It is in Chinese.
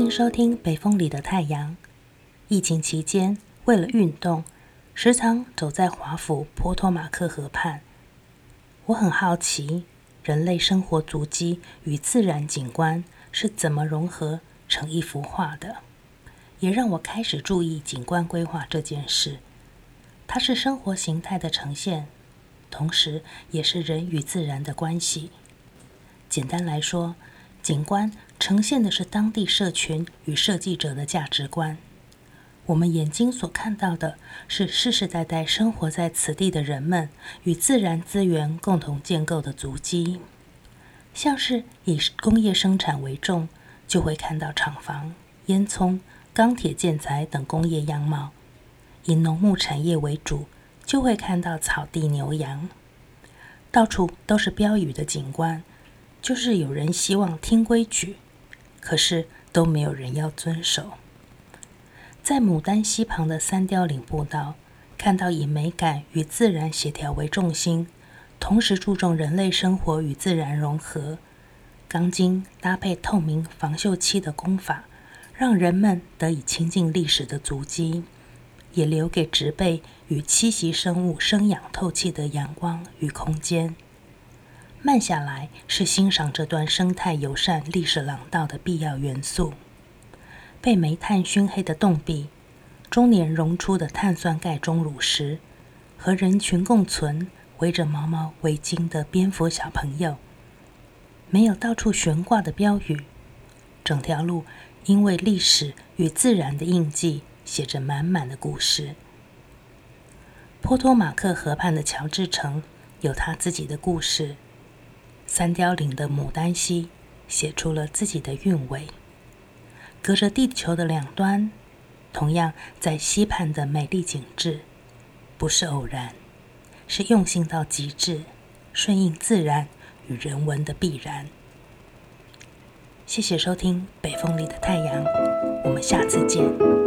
欢迎收听《北风里的太阳》。疫情期间，为了运动，时常走在华府波托马克河畔。我很好奇，人类生活足迹与自然景观是怎么融合成一幅画的，也让我开始注意景观规划这件事。它是生活形态的呈现，同时也是人与自然的关系。简单来说，景观呈现的是当地社群与设计者的价值观。我们眼睛所看到的是世世代代生活在此地的人们与自然资源共同建构的足迹。像是以工业生产为重，就会看到厂房、烟囱、钢铁建材等工业样貌；以农牧产业为主，就会看到草地、牛羊。到处都是标语的景观。就是有人希望听规矩，可是都没有人要遵守。在牡丹溪旁的三貂岭步道，看到以美感与自然协调为重心，同时注重人类生活与自然融合，钢筋搭配透明防锈漆的工法，让人们得以亲近历史的足迹，也留给植被与栖息生物生养透气的阳光与空间。慢下来是欣赏这段生态友善历史廊道的必要元素。被煤炭熏黑的洞壁，终年溶出的碳酸钙钟乳石，和人群共存、围着毛毛围巾的蝙蝠小朋友，没有到处悬挂的标语，整条路因为历史与自然的印记，写着满满的故事。波托马克河畔的乔治城有他自己的故事。三貂岭的牡丹溪写出了自己的韵味。隔着地球的两端，同样在溪畔的美丽景致，不是偶然，是用心到极致，顺应自然与人文的必然。谢谢收听《北风里的太阳》，我们下次见。